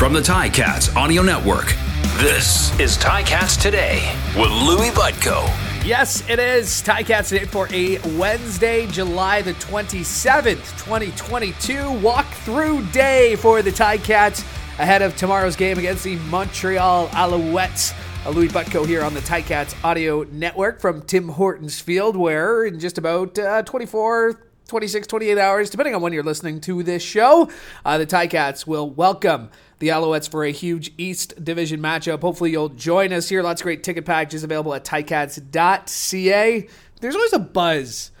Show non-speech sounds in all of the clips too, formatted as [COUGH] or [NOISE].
From the Ticats Audio Network, this is Ticats Today with Louis Butko. Yes, it is Ticats Today for a Wednesday, July the 27th, 2022 walk-through day for the Ticats ahead of tomorrow's game against the Montreal Alouettes. Uh, Louis Butko here on the Ticats Audio Network from Tim Hortons Field, where in just about uh, 24, 26, 28 hours, depending on when you're listening to this show, uh, the Ticats will welcome the Alouettes for a huge East Division matchup. Hopefully, you'll join us here. Lots of great ticket packages available at ticats.ca. There's always a buzz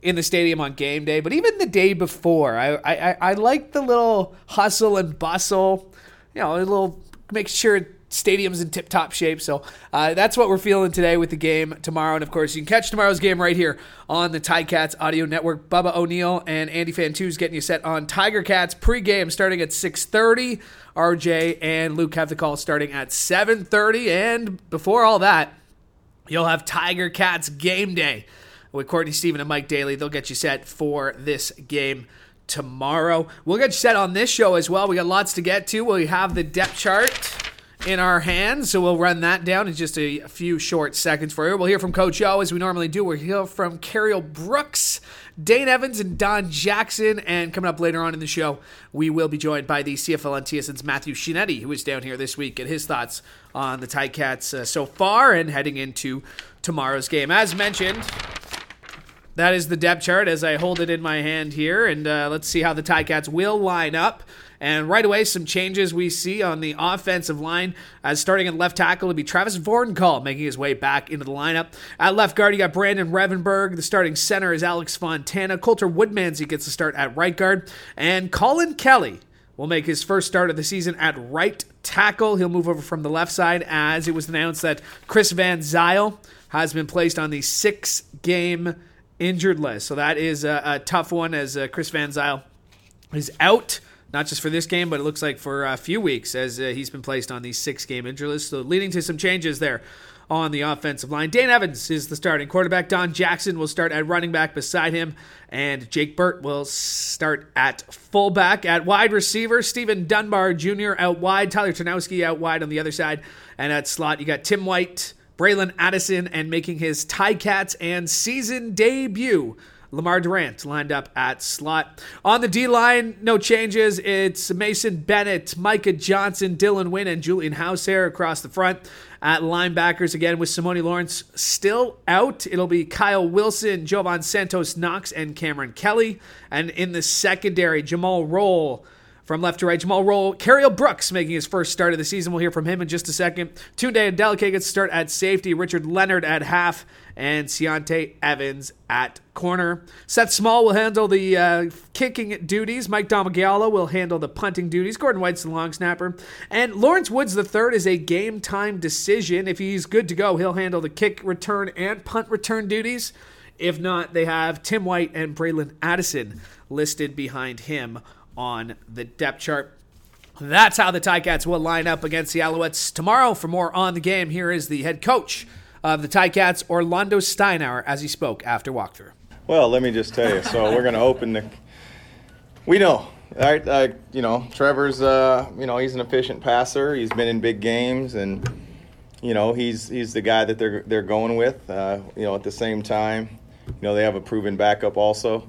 in the stadium on game day, but even the day before, I, I, I like the little hustle and bustle, you know, a little make sure stadium's in tip top shape. So uh, that's what we're feeling today with the game tomorrow. And of course, you can catch tomorrow's game right here on the Tiger Ticats Audio Network. Bubba O'Neill and Andy Fantuz getting you set on Tiger Cats pregame starting at 6:30. RJ and Luke have the call starting at 7:30. And before all that, you'll have Tiger Cats game day with Courtney Stephen and Mike Daly. They'll get you set for this game tomorrow. We'll get you set on this show as well. We got lots to get to. We have the depth chart in our hands, so we'll run that down in just a, few short seconds for you. We'll hear from Coach O as we normally do. We'll hear from Cariel Brooks, Dane Evans, and Don Jackson. And coming up later on in the show, we will be joined by the CFL and TSN's Matthew Scianitti, who is down here this week, and his thoughts on the Ticats uh, so far and heading into tomorrow's game. As mentioned, that is the depth chart as I hold it in my hand here, and uh, let's see how the Ticats will line up. And right away, some changes we see on the offensive line. As starting at left tackle to be Travis Vornkahl making his way back into the lineup. At left guard, you got Brandon Revenberg. The starting center is Alex Fontana. Coulter Woodmansey gets the start at right guard. And Colin Kelly will make his first start of the season at right tackle. He'll move over from the left side as it was announced that Chris Van Zyl has been placed on the six game injured list. So that is a, a tough one as uh, Chris Van Zyl is out not just for this game, but it looks like for a few weeks as uh, he's been placed on the six game injury list. So leading to some changes there on the offensive line. Dane Evans is the starting quarterback. Don Jackson will start at running back beside him, and Jake Burt will start at fullback. At wide receiver, Stephen Dunbar Jr. out wide, Tyler Ternowski out wide on the other side, and at slot you got Tim White, Braylon Addison, and making his Ticats and season debut Lemar Durant lined up at slot. On the D line, no changes. It's Mason Bennett, Micah Johnson, Dylan Wynn, and Julian Howsare across the front. At linebackers, again, with Simoni Lawrence still out, it'll be Kyle Wilson, Jovan Santos Knox, and Cameron Kelly. And in the secondary, Jumal Rolle. From left to right, Jumal Rolle, Cariel Brooks making his first start of the season. We'll hear from him in just a second. Tunde Adeleke gets start at safety, Richard Leonard at half, and Ciante Evans at corner. Seth Small will handle the uh, kicking duties. Mike Domagala will handle the punting duties. Gordon White's the long snapper. And Lawrence Woods III is a game time decision. If he's good to go, he'll handle the kick return and punt return duties. If not, they have Tim White and Braylon Addison listed behind him on the depth chart. That's how the Ticats will line up against the Alouettes tomorrow. For more on the game, here is the head coach of the Ticats, Orlando Steinauer, as he spoke after walkthrough. Well, let me just tell you. So we're going to open the. We know, right? Uh, you know, Trevor's. Uh, you know, he's an efficient passer. He's been in big games, and you know, he's he's the guy that they're they're going with. Uh, you know, at the same time, you know, they have a proven backup also.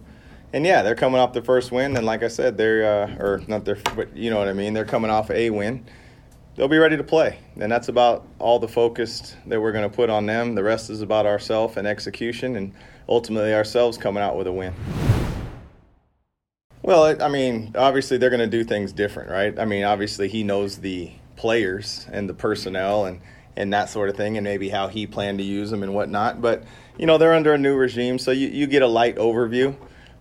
And yeah, they're coming off the first win, and like I said, they're uh, or not their, but you know what I mean. They're coming off a win they'll be ready to play. And that's about all the focus that we're going to put on them. The rest is about ourselves and execution, and ultimately ourselves coming out with a win. Well, I mean, obviously they're going to do things different, right? I mean, obviously he knows the players and the personnel and, and that sort of thing, and maybe how he planned to use them and whatnot. But, you know, they're under a new regime, so you, you get a light overview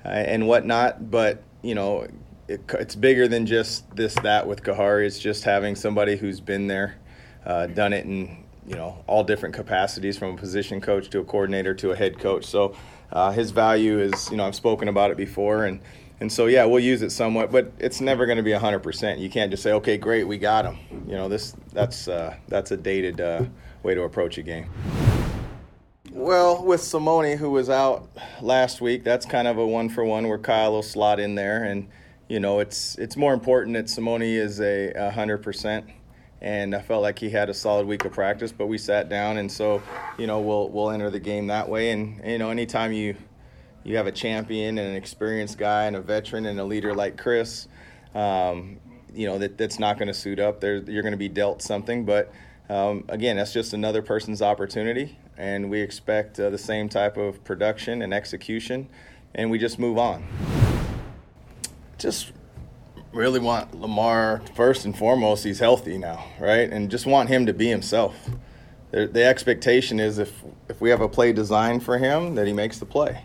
uh, and whatnot. But, you know, it, it's bigger than just this that with Khari. It's just having somebody who's been there, uh, done it in you know all different capacities, from a position coach to a coordinator to a head coach. So uh, his value is you know I've spoken about it before and. And so, yeah, we'll use it somewhat, but it's never going to be 100%. You can't just say, "Okay, great, we got him." You know, this that's uh, that's a dated uh, way to approach a game. Well, with Simoni, who was out last week, that's kind of a one for one where Kyle will slot in there, and you know, it's it's more important that Simoni is a hundred percent and I felt like he had a solid week of practice. But we sat down, and so you know we'll we'll enter the game that way. And you know, anytime you you have a champion and an experienced guy and a veteran and a leader like Chris, um, you know that that's not going to suit up. There, you're going to be dealt something, but um, again, that's just another person's opportunity, and we expect uh, the same type of production and execution, and we just move on. Just really want Lemar first and foremost. He's healthy now, right? And just want him to be himself. The, the expectation is if if we have a play designed for him, that he makes the play.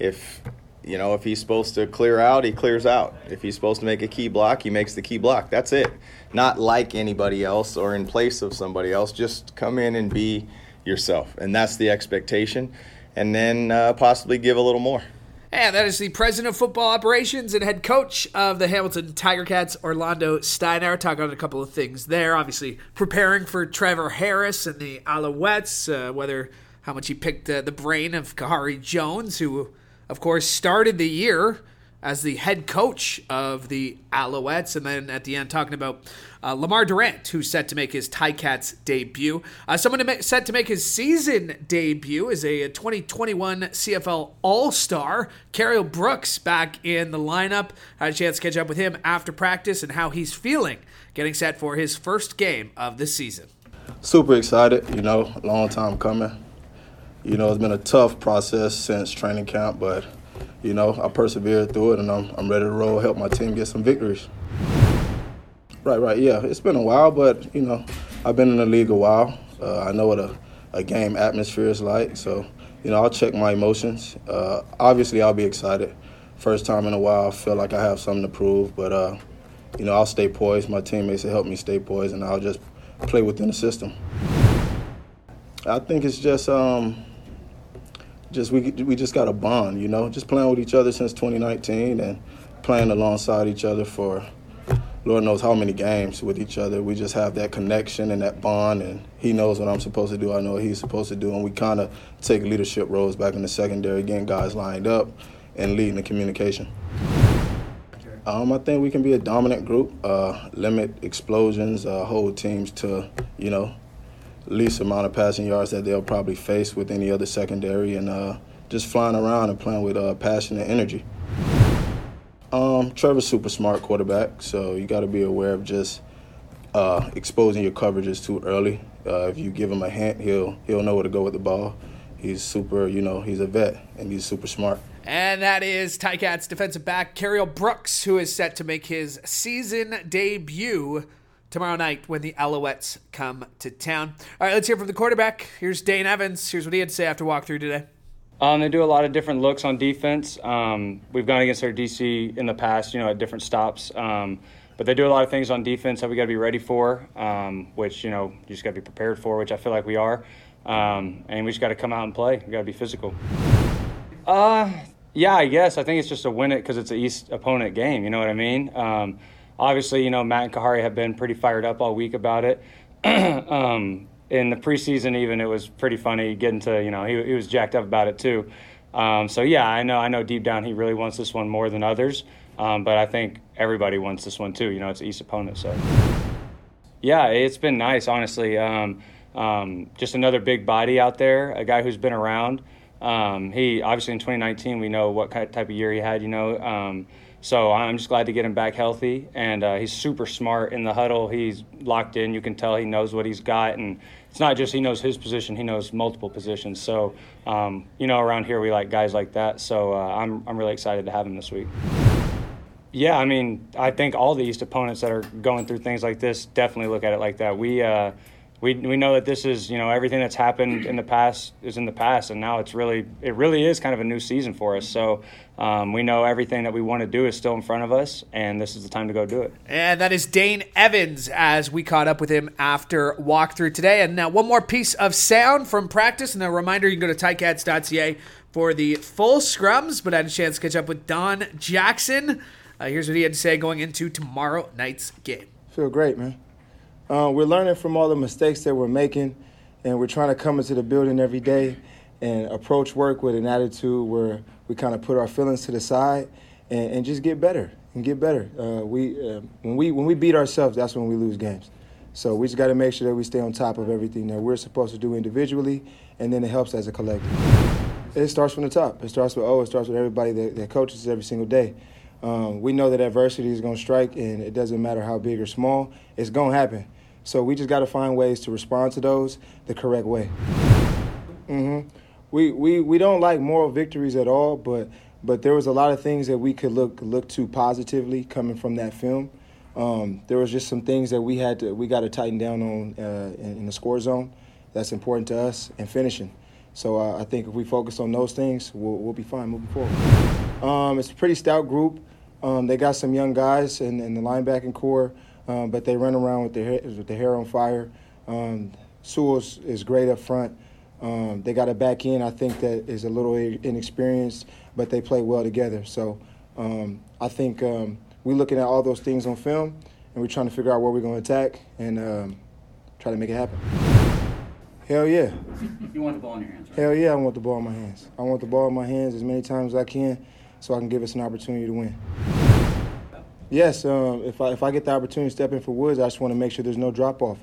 If you know if he's supposed to clear out, he clears out. If he's supposed to make a key block, he makes the key block. That's it. Not like anybody else or in place of somebody else. Just come in and be yourself, and that's the expectation. And then uh, possibly give a little more. And that is the president of football operations and head coach of the Hamilton Tiger Cats, Orlando Steinauer. Talking about a couple of things there. Obviously, preparing for Trevor Harris and the Alouettes, uh, whether how much he picked uh, the brain of Khari Jones, who, of course, started the year as the head coach of the Alouettes. And then at the end, talking about uh, Lemar Durant, who's set to make his Ticats debut. Uh, someone to set to make his season debut is a 2021 CFL All Star, Cariel Brooks, back in the lineup. I had a chance to catch up with him after practice and how he's feeling getting set for his first game of the season. Super excited, you know, long time coming. You know, it's been a tough process since training camp, but you know, I persevered through it, and I'm, I'm ready to roll, help my team get some victories. Right, right, yeah. It's been a while, but, you know, I've been in the league a while. Uh, I know what a, a game atmosphere is like, so, you know, I'll check my emotions. Uh, obviously, I'll be excited. First time in a while, I feel like I have something to prove, but, uh, you know, I'll stay poised. My teammates will help me stay poised, and I'll just play within the system. I think it's just um, just we we just got a bond, you know, just playing with each other since 2019 and playing alongside each other for Lord knows how many games with each other. We just have that connection and that bond, and he knows what I'm supposed to do. I know what he's supposed to do, and we kind of take leadership roles back in the secondary, getting guys lined up and leading the communication. Um, I think we can be a dominant group, uh, limit explosions, uh, hold teams to, you know, least amount of passing yards that they'll probably face with any other secondary, and uh, just flying around and playing with uh, passion and energy. Um, Trevor's super smart quarterback, so you got to be aware of just uh, exposing your coverages too early. Uh, if you give him a hint, he'll he'll know where to go with the ball. He's super, you know, he's a vet and he's super smart. And that is Ticats defensive back Cariel Brooks, who is set to make his season debut tomorrow night when the Alouettes come to town. All right, let's hear from the quarterback. Here's Dane Evans. Here's what he had to say after walkthrough today. Um, they do a lot of different looks on defense. Um, we've gone against their DC in the past, you know, at different stops. Um, but they do a lot of things on defense that we got to be ready for, um, which you know you just got to be prepared for, which I feel like we are. Um, and we just got to come out and play. We got to be physical. Uh, yeah, I guess I think it's just to win it because it's an East opponent game. You know what I mean? Obviously, you know, Matt and Khari have been pretty fired up all week about it. [CLEARS THROAT] um, in the preseason, even it was pretty funny getting to, you know, he, he was jacked up about it too. Um, so yeah, I know, I know deep down he really wants this one more than others. Um, but I think everybody wants this one too. You know, it's East opponent, so yeah, it's been nice, honestly. Um, um, just another big body out there, a guy who's been around. Um, he obviously in 2019 we know what type of year he had. You know, so I'm just glad to get him back healthy, and uh, he's super smart in the huddle. He's locked in. You can tell he knows what he's got, and it's not just he knows his position; he knows multiple positions. So, um, you know, around here we like guys like that. So uh, I'm I'm really excited to have him this week. Yeah, I mean, I think all the East opponents that are going through things like this definitely look at it like that. We uh, we we know that this is you know everything that's happened in the past is in the past, and now it's really it really is kind of a new season for us. So um, we know everything that we want to do is still in front of us, and this is the time to go do it. And that is Dane Evans as we caught up with him after walkthrough today. And now one more piece of sound from practice, and a reminder: you can go to ticats.ca for the full scrums. But I had a chance to catch up with Don Jackson. Uh, here's what he had to say going into tomorrow night's game. Feel great, man. Uh, we're learning from all the mistakes that we're making, and we're trying to come into the building every day and approach work with an attitude where we kind of put our feelings to the side and, and just get better. and get better. Uh, we uh, when we when we beat ourselves, that's when we lose games. So we just got to make sure that we stay on top of everything that we're supposed to do individually, and then it helps as a collective. It starts from the top. It starts with O. It starts with everybody that, that coaches every single day. Um, we know that adversity is going to strike, and it doesn't matter how big or small, it's going to happen. So we just got to find ways to respond to those the correct way. Mm-hmm. We, we, we don't like moral victories at all, but but there was a lot of things that we could look look to positively coming from that film. Um, there was just some things that we had to we got to tighten down on uh, in, in, the score zone. That's important to us and finishing. So uh, I think if we focus on those things, we'll, we'll be fine moving forward. Um, it's a pretty stout group. Um, they got some young guys in, in the linebacking core, um, but they run around with their with their hair on fire. Um, Sewell is great up front. Um, they got a back end, I think, that is a little inexperienced, but they play well together. So um, I think um, we're looking at all those things on film, and we're trying to figure out where we're going to attack and um, try to make it happen. Hell yeah. [LAUGHS] You want the ball in your hands, right? Hell yeah, I want the ball in my hands. I want the ball in my hands as many times as I can so I can give us an opportunity to win. Yes, um, if, I, if I get the opportunity to step in for Woods, I just want to make sure there's no drop off.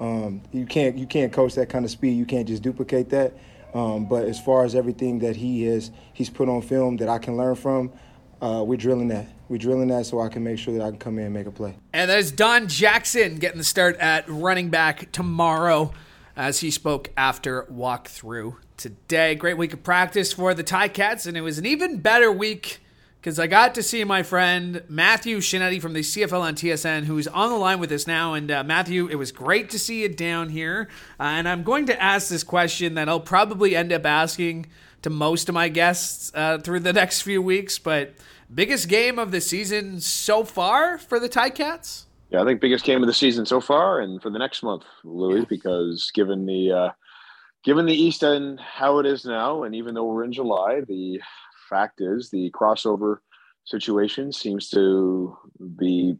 Um, you can't you can't coach that kind of speed. You can't just duplicate that. Um, but as far as everything that he is he's put on film that I can learn from, uh, we're drilling that. We're drilling that so I can make sure that I can come in and make a play. And there's Don Jackson getting the start at running back tomorrow, as he spoke after walkthrough today. Great week of practice for the Ticats, and it was an even better week because I got to see my friend Matthew Scianitti from the CFL on TSN, who's on the line with us now. And uh, Matthew, it was great to see you down here. Uh, and I'm going to ask this question that I'll probably end up asking to most of my guests uh, through the [LAUGHS] next few weeks. But biggest game of the season so far for the Ticats? Yeah, I think biggest game of the season so far, and for the next month, Louis, yeah. because given the uh, given the East End how it is now, and even though we're in July, the fact is the crossover situation seems to be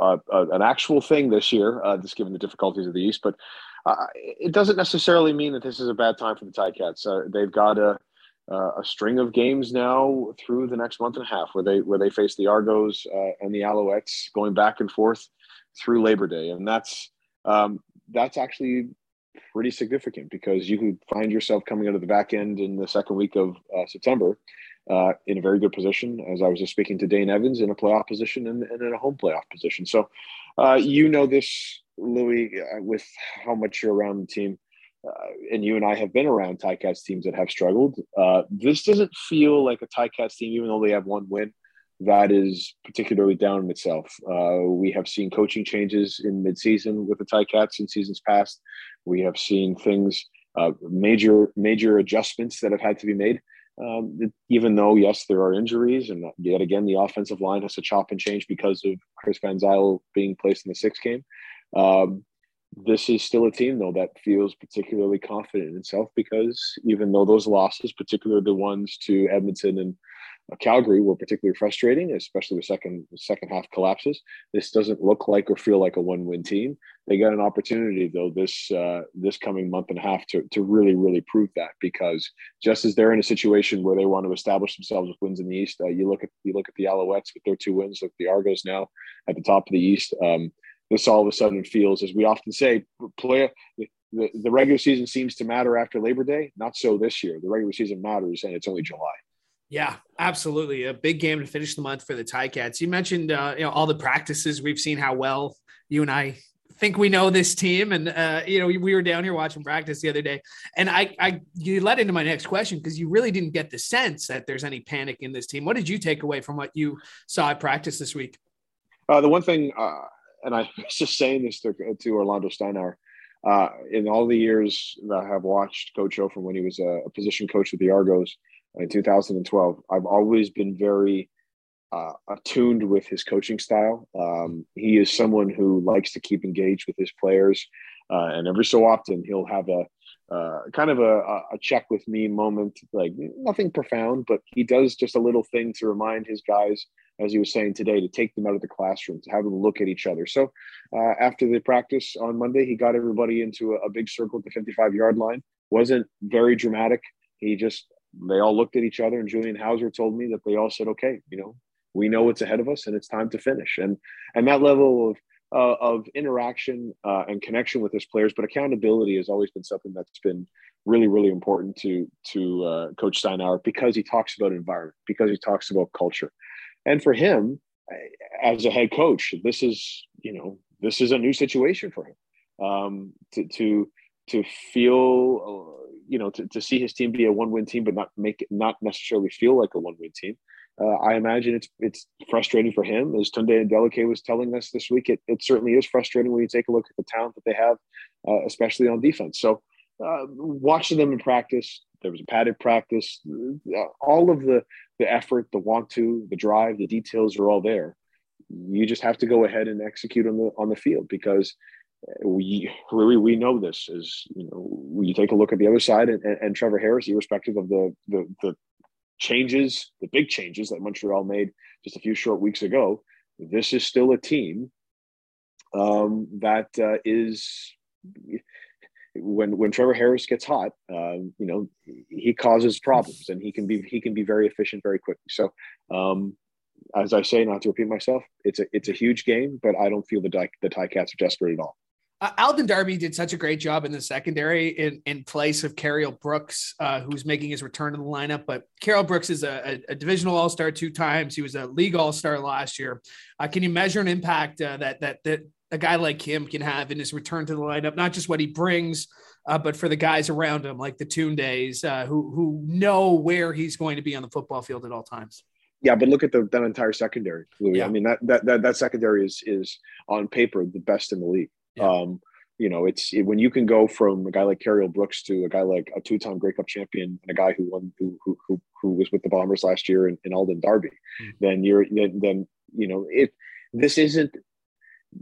uh, uh, an actual thing this year, uh, just given the difficulties of the East. But uh, it doesn't necessarily mean that this is a bad time for the Ticats. Uh, they've got a, a string of games now through the next month and a half, where they where they face the Argos uh, and the Alouettes, going back and forth through Labor Day, and that's um, that's actually pretty significant because you could find yourself coming out of the back end in the second week of September uh, in a very good position. As I was just speaking to Dane Evans in a playoff position and, and in a home playoff position. So, uh, you know this, Louis, uh, with how much you're around the team. Uh, and you and I have been around Ticats teams that have struggled. Uh, this doesn't feel like a Ticats team, even though they have one win, that is particularly down in itself. Uh, we have seen coaching changes in midseason with the Ticats in seasons past. We have seen things, major major adjustments that have had to be made. Um, even though, yes, there are injuries, and yet again, the offensive line has to chop and change because of Chris Van Zyl being placed in the sixth game. Um, this is still a team, though, that feels particularly confident in itself because even though those losses, particularly the ones to Edmonton and Calgary were particularly frustrating, especially with second second half collapses. This doesn't look like or feel like a one win team. They got an opportunity though this uh, this coming month and a half to to really really prove that because just as they're in a situation where they want to establish themselves with wins in the East, uh, you look at you look at the Alouettes with their two wins, look the Argos now at the top of the East. Um, this all of a sudden feels, as we often say, player. The, the regular season seems to matter after Labor Day. Not so this year. The regular season matters, and it's only July. Yeah, absolutely. A big game to finish the month for the Ticats. You mentioned uh, you know all the practices. We've seen how well you and I think we know this team, and uh, you know we were down here watching practice the other day, and I, I you led into my next question because you really didn't get the sense that there's any panic in this team. What did you take away from what you saw at practice this week? Uh, the one thing, uh, and I [LAUGHS] was just saying this to, to Orlando Steinauer. Uh, in all the years that I have watched Coach O from when he was a, a position coach with the Argos, in 2012. I've always been very uh, attuned with his coaching style. Um, he is someone who likes to keep engaged with his players, uh, and every so often he'll have a uh, kind of a, a, check with me moment, like nothing profound, but he does just a little thing to remind his guys, as he was saying today, to take them out of the classroom, to have them look at each other. So uh, after the practice on Monday, he got everybody into a, a big circle at the 55 yard line. wasn't very dramatic. He just they all looked at each other, and Julian Howsare told me that they all said, "Okay, you know, We know what's ahead of us, and it's time to finish. And and that level of uh, of interaction uh, and connection with his players, but accountability has always been something that's been really, really important to to uh, Coach Steinauer because he talks about environment, because he talks about culture, and for him as a head coach, this is you know this is a new situation for him um, to to to feel uh, you know to, to see his team be a one win team, but not make it not necessarily feel like a one win team uh, I imagine it's it's frustrating for him. As Tunde Adeleke was telling us this week, it, it certainly is frustrating when you take a look at the talent that they have, uh, especially on defense. So uh, watching them in practice, there was a padded practice. Uh, all of the the effort, the want to, the drive, the details are all there. You just have to go ahead and execute on the on the field because we really we know this is you know you take a look at the other side and, and, and Trevor Harris, irrespective of the, the the changes, the big changes that Montreal made just a few short weeks ago, this is still a team um, that uh, is when when Trevor Harris gets hot, um, you know, he causes problems, and he can be he can be very efficient very quickly. So, um, as I say, not to repeat myself, it's a it's a huge game, but I don't feel the the Ticats are desperate at all. Uh, Alden Darby did such a great job in the secondary in, in place of Cariel Brooks, uh, who's making his return to the lineup. But Cariel Brooks is a, a, a divisional All Star two times. He was a league All Star last year. Uh, can you measure an impact uh, that that that a guy like him can have in his return to the lineup? Not just what he brings, uh, but for the guys around him, like the Tundes, uh, who who know where he's going to be on the football field at all times. Yeah, but look at the, that entire secondary, Louis. Yeah. I mean that, that that that secondary is is on paper the best in the league. Yeah. Um, you know, it's it, when you can go from a guy like Cariel Brooks to a guy like a two-time Grey Cup champion and a guy who won who who who, who was with the Bombers last year in, in Alden Darby, mm-hmm. then you're then, then you know it. This isn't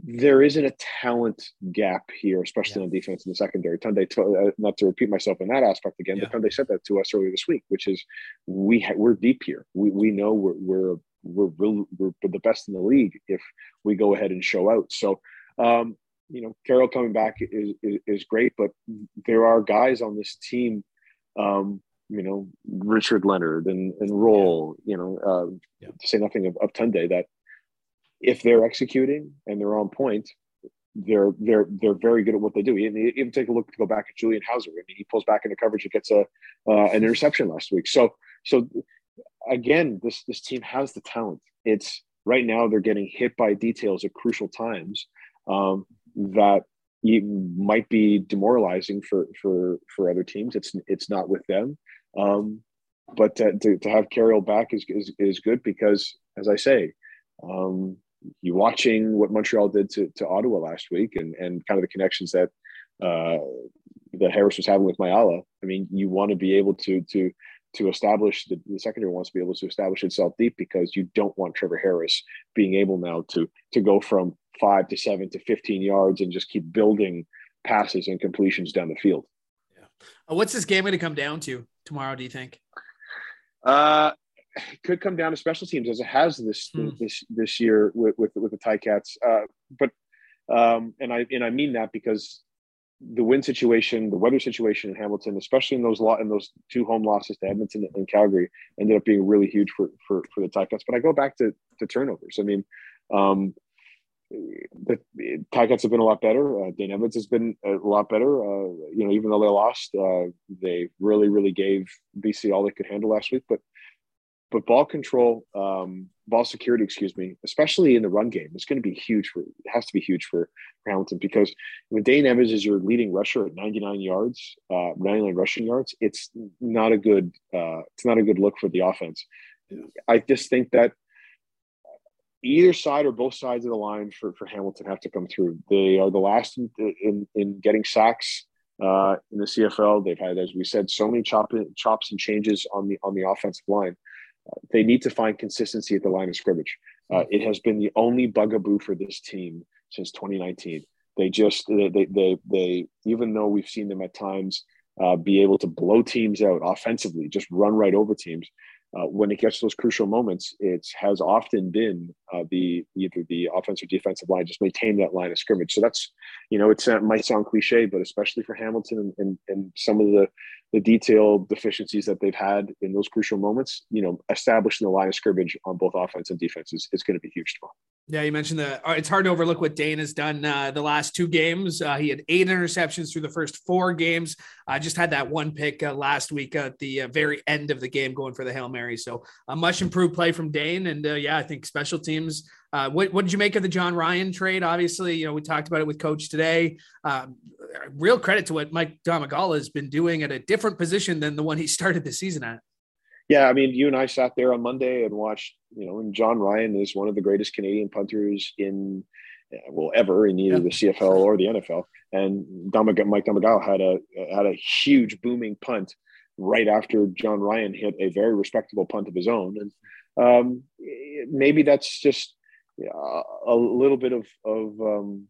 there isn't a talent gap here, especially yeah. on defense in the secondary. Tunde, uh, not to repeat myself in that aspect again, yeah. but Tunde said that to us earlier this week, which is we ha- we're deep here. We we know we're we're we're, real, we're the best in the league if we go ahead and show out. So um, you know, Cariel coming back is, is, is great, but there are guys on this team, um, you know, Richard Leonard and, and Rolle, yeah. you know, uh, yeah. to say nothing of, of Tunde, that if they're executing and they're on point, they're they're they're very good at what they do. And even take a look to go back at Julian Howsare. I mean, he pulls back into coverage and gets a uh, an interception last week. So so again, this this team has the talent. It's right now they're getting hit by details at crucial times. Um, that it might be demoralizing for for for other teams. It's it's not with them, um, but to, to, to have Cariel back is, is is good because, as I say, um, you watching what Montreal did to, to Ottawa last week and and kind of the connections that uh, that Harris was having with Mayala. I mean, you want to be able to to to establish the, the secondary wants to be able to establish itself deep because you don't want Trevor Harris being able now to to go from five to seven to 15 yards and just keep building passes and completions down the field. Yeah. Uh, what's this game going to come down to tomorrow, do you think? Uh, it could come down to special teams as it has this hmm. this this year with with, with the Ticats. Uh, but um, and I and I mean that because the wind situation, the weather situation in Hamilton, especially in those lot in those two home losses to Edmonton and Calgary, ended up being really huge for for for the Ticats. But I go back to to turnovers. I mean, um, the Ticats have been a lot better. Uh, Dane Evans has been a lot better. Uh, you know, even though they lost, uh, they really, really gave BC all they could handle last week. But but ball control, um, ball security, excuse me, especially in the run game, is going to be huge for. It has to be huge for, for Hamilton because when Dane Evans is your leading rusher at 99 yards, uh, 99 rushing yards, it's not a good. Uh, it's not a good look for the offense. I just think that either side or both sides of the line for, for Hamilton have to come through. They are the last in, in, in getting sacks uh, in the CFL. They've had, as we said, so many chop, chops and changes on the on the offensive line. They need to find consistency at the line of scrimmage. Uh, it has been the only bugaboo for this team since 2019. They just they they they, they even though we've seen them at times uh, be able to blow teams out offensively, just run right over teams. uh, when it gets those crucial moments, it has often been uh, the either the offensive defensive line just maintain that line of scrimmage. So that's you know it might sound cliche, but especially for Hamilton and, and, and some of the the detailed deficiencies that they've had in those crucial moments, you know, establishing the line of scrimmage on both offense and defense is, is going to be huge tomorrow. Yeah, you mentioned that uh, it's hard to overlook what Dane has done uh, the last two games. Uh, he had eight interceptions through the first four games. I uh, just had that one pick uh, last week at the uh, very end of the game going for the Hail Mary. So a much improved play from Dane. And yeah, I think special teams. What, what did you make of the Jon Ryan trade? Obviously, you know, we talked about it with coach today. Um, real credit to what Mike Domagala has been doing at a different position than the one he [LAUGHS] started the season at. Yeah, I mean, you and I sat there on Monday and watched. You know, and Jon Ryan is one of the greatest Canadian punters in well ever in either the CFL or the NFL. And Domag- Mike Domagala had a had a huge booming punt right after Jon Ryan hit a very respectable punt of his own. And um, maybe that's just a little bit of of um,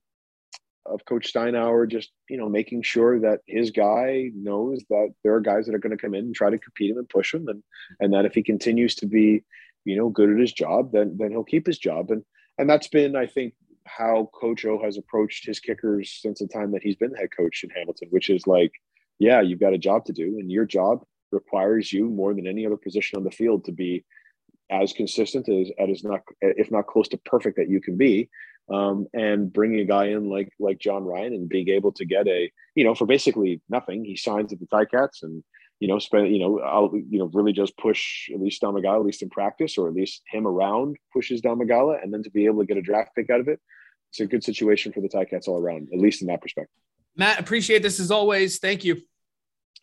of Coach Steinauer just you know making sure that his guy knows that there are guys that are going to come in and try to compete him and push him, and and that if he continues to be you know good at his job, then then he'll keep his job, and and that's been I think how Coach O has approached his kickers since the time that he's been head coach in Hamilton, which is like, yeah, you've got a job to do, and your job requires you more than any other position on the field to be as consistent as, as not if not close to perfect that you can be um, and bringing a guy in like like Jon Ryan and being able to get a you know for basically nothing he signs at the Ticats and you know spend you know I'll you know really just push at least Domagala at least in practice or at least him around pushes Domagala and then to be able to get a draft pick out of it it's a good situation for the Ticats all around at least in that perspective. Matt appreciate this as always thank you.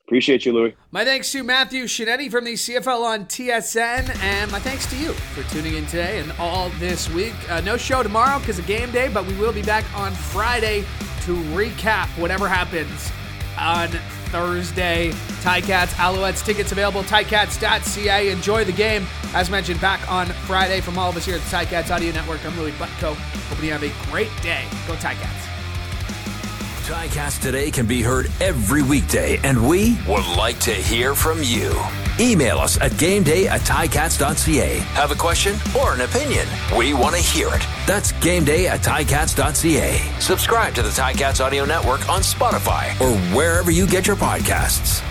Appreciate you, Louis. My thanks to Matthew Scianitti from the CFL on TSN, and my thanks to you for tuning in today and all this week. Uh, no show tomorrow because of game day, but we will be back on Friday to recap whatever happens on Thursday. Ticats, Alouettes tickets available, ticats.ca. Enjoy the game. As mentioned, back on Friday from all of us here at the Ticats Audio Network. I'm Louis Butko. Hoping you have a great day. Go Ticats. Ticats Today can be heard every weekday, and we would like to hear from you. Email us at gameday at ticats.ca. Have a question or an opinion? We want to hear it. That's gameday at ticats.ca. Subscribe to the Ticats Audio Network on Spotify or wherever you get your podcasts.